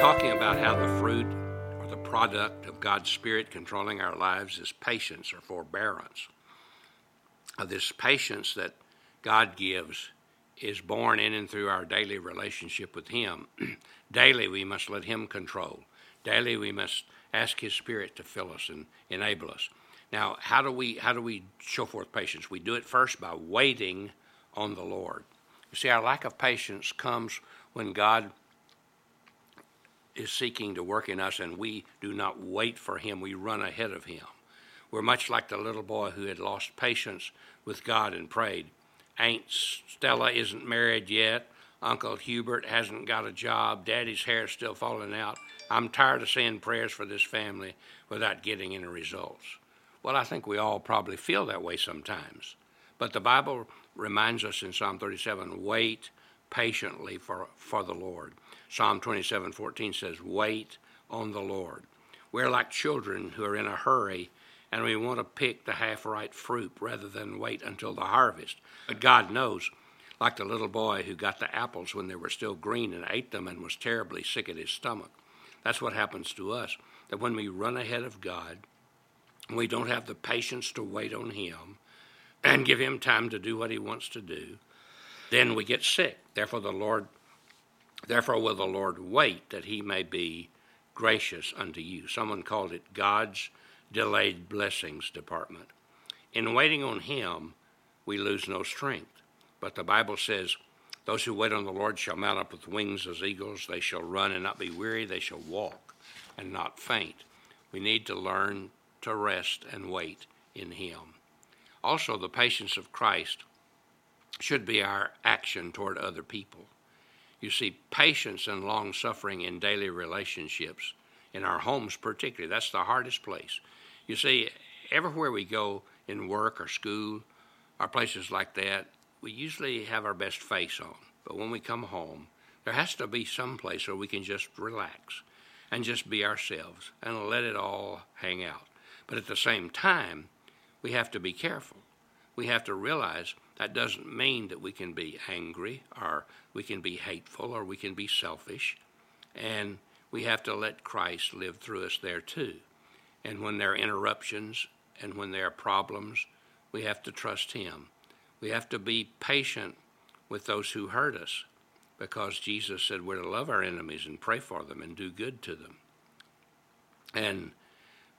talking about how the fruit or the product of God's Spirit controlling our lives is patience or forbearance. This patience that God gives is born in and through our daily relationship with Him. daily, we must let Him control. Daily, we must ask His Spirit to fill us and enable us. Now, how do we how do we show forth patience? We do it first by waiting on the Lord. You see, our lack of patience comes when God is seeking to work in us and we do not wait for Him, we run ahead of Him. We're much like the little boy who had lost patience with God and prayed. Aunt Stella isn't married yet. Uncle Hubert hasn't got a job. Daddy's hair's still falling out. I'm tired of saying prayers for this family without getting any results. Well, I think we all probably feel that way sometimes. But the Bible reminds us in Psalm 37 wait patiently for, for the Lord. Psalm 27 14 says, Wait on the Lord. We're like children who are in a hurry and we want to pick the half ripe fruit rather than wait until the harvest. But God knows, like the little boy who got the apples when they were still green and ate them and was terribly sick at his stomach. That's what happens to us. That when we run ahead of God, we don't have the patience to wait on Him and give Him time to do what He wants to do, then we get sick. Therefore, the Lord, therefore will the Lord wait that He may be gracious unto you. Someone called it God's delayed blessings department. In waiting on Him, we lose no strength. But the Bible says, Those who wait on the Lord shall mount up with wings as eagles. They shall run and not be weary. They shall walk and not faint. We need to learn to rest and wait in Him. Also, the patience of Christ should be our action toward other people. You see, patience and long suffering in daily relationships, in our homes particularly, that's the hardest place. You see, everywhere we go in work or school or places like that, we usually have our best face on. But when we come home, there has to be some place where we can just relax and just be ourselves and let it all hang out. But at the same time, we have to be careful. We have to realize that doesn't mean that we can be angry or we can be hateful or we can be selfish. And we have to let Christ live through us there too. And when there are interruptions and when there are problems, we have to trust Him. We have to be patient with those who hurt us because Jesus said we're to love our enemies and pray for them and do good to them. And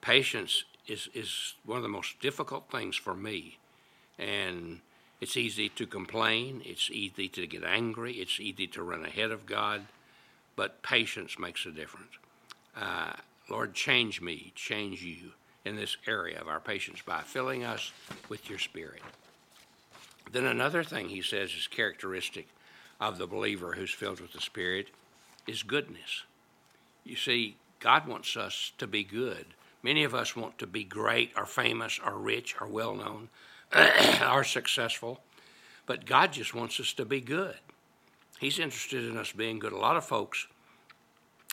patience is, is one of the most difficult things for me. And it's easy to complain, it's easy to get angry, it's easy to run ahead of God, but patience makes a difference. Uh, Lord, change me, change you in this area of our patience by filling us with your Spirit. Then another thing he says is characteristic of the believer who's filled with the Spirit is goodness. You see, God wants us to be good. Many of us want to be great or famous or rich or well known or successful, but God just wants us to be good. He's interested in us being good. A lot of folks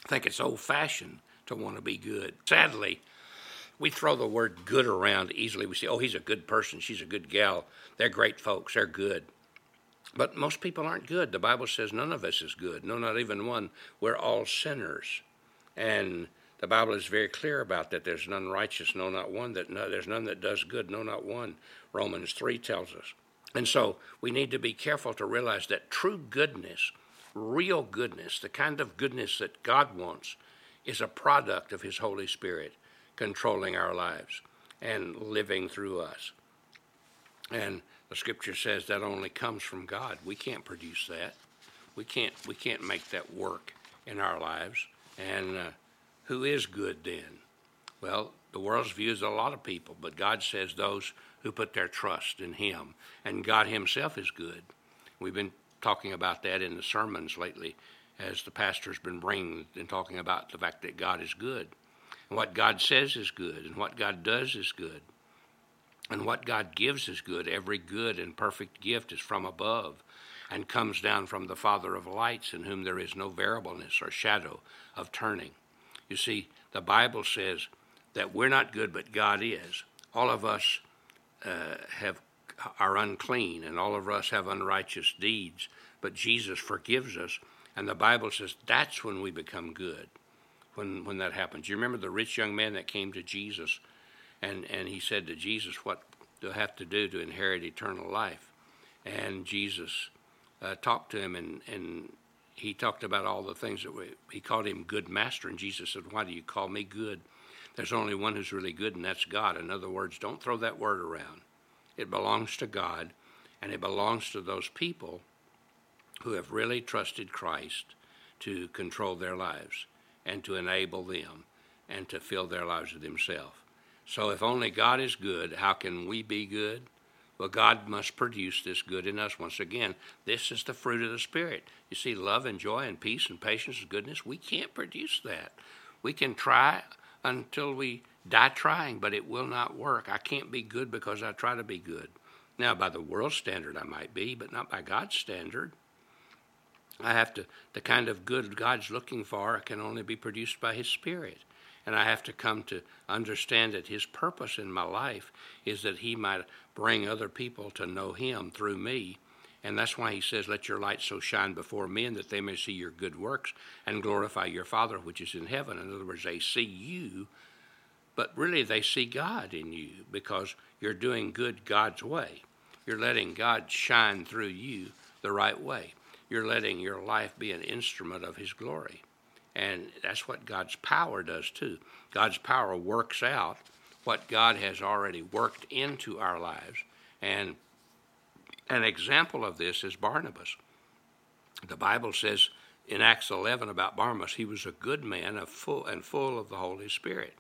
think it's old fashioned to want to be good. Sadly, we throw the word good around easily. We say, oh, he's a good person. She's a good gal. They're great folks. They're good. But most people aren't good. The Bible says none of us is good. No, not even one. We're all sinners. And the Bible is very clear about that. There's none righteous, no, not one. That no, there's none that does good, no, not one. Romans three tells us. And so we need to be careful to realize that true goodness, real goodness, the kind of goodness that God wants, is a product of His Holy Spirit controlling our lives and living through us. And the Scripture says that only comes from God. We can't produce that. We can't. We can't make that work in our lives. And uh, who is good then? Well, the world's views a lot of people, but God says those who put their trust in Him. And God Himself is good. We've been talking about that in the sermons lately as the pastor's been bringing and talking about the fact that God is good. And what God says is good, and what God does is good. And what God gives is good. Every good and perfect gift is from above and comes down from the Father of lights, in whom there is no variableness or shadow of turning. You see, the Bible says that we're not good, but God is. All of us uh, have are unclean, and all of us have unrighteous deeds. But Jesus forgives us, And the Bible says that's when we become good, when, when that happens. You remember the rich young man that came to Jesus and, and he said to Jesus, What do I have to do to inherit eternal life? And Jesus uh, talked to him and, and he talked about all the things that we, he called him good master. And Jesus said, Why do you call me good? There's only one who's really good, and that's God. In other words, don't throw that word around. It belongs to God, and it belongs to those people who have really trusted Christ to control their lives and to enable them and to fill their lives with Himself. So, if only God is good, how can we be good? Well, God must produce this good in us. Once again, this is the fruit of the Spirit. You see, love and joy and peace and patience and goodness, we can't produce that. We can try until we die trying, but it will not work. I can't be good because I try to be good. Now, by the world standard, I might be, but not by God's standard. I have to, the kind of good God's looking for can only be produced by His Spirit. And I have to come to understand that His purpose in my life is that He might bring other people to know Him through me. And that's why He says, Let your light so shine before men that they may see your good works and glorify your Father which is in heaven. In other words, they see you, but really they see God in you because you're doing good God's way. You're letting God shine through you the right way you're letting your life be an instrument of His glory. And that's what God's power does too. God's power works out what God has already worked into our lives. And an example of this is Barnabas. The Bible says in Acts 11 about Barnabas, he was a good man of full and full of the Holy Spirit.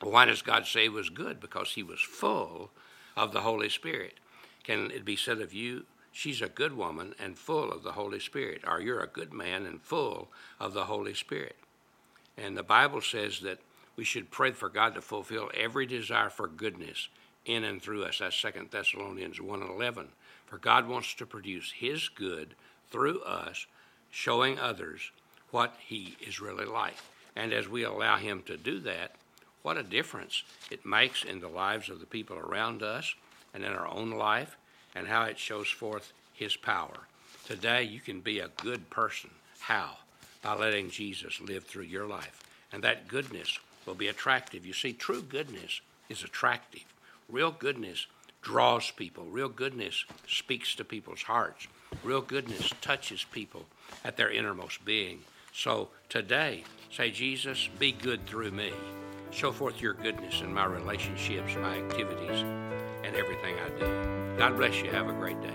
Why does God say he was good? Because he was full of the Holy Spirit. Can it be said of you, she's a good woman and full of the Holy Spirit, or you're a good man and full of the Holy Spirit. And the Bible says that we should pray for God to fulfill every desire for goodness in and through us. That's 2 Thessalonians 1 and 11. For God wants to produce His good through us, showing others what He is really like. And as we allow Him to do that, what a difference it makes in the lives of the people around us and in our own life and how it shows forth his power. Today, you can be a good person. How? By letting Jesus live through your life. And that goodness will be attractive. You see, true goodness is attractive. Real goodness draws people. Real goodness speaks to people's hearts. Real goodness touches people at their innermost being. So today, say, Jesus, be good through me. Show forth your goodness in my relationships, my activities, and everything I do. God bless you. Have a great day.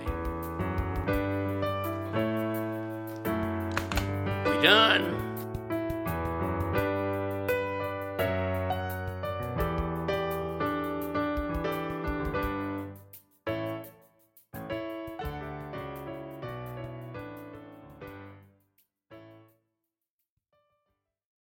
We done.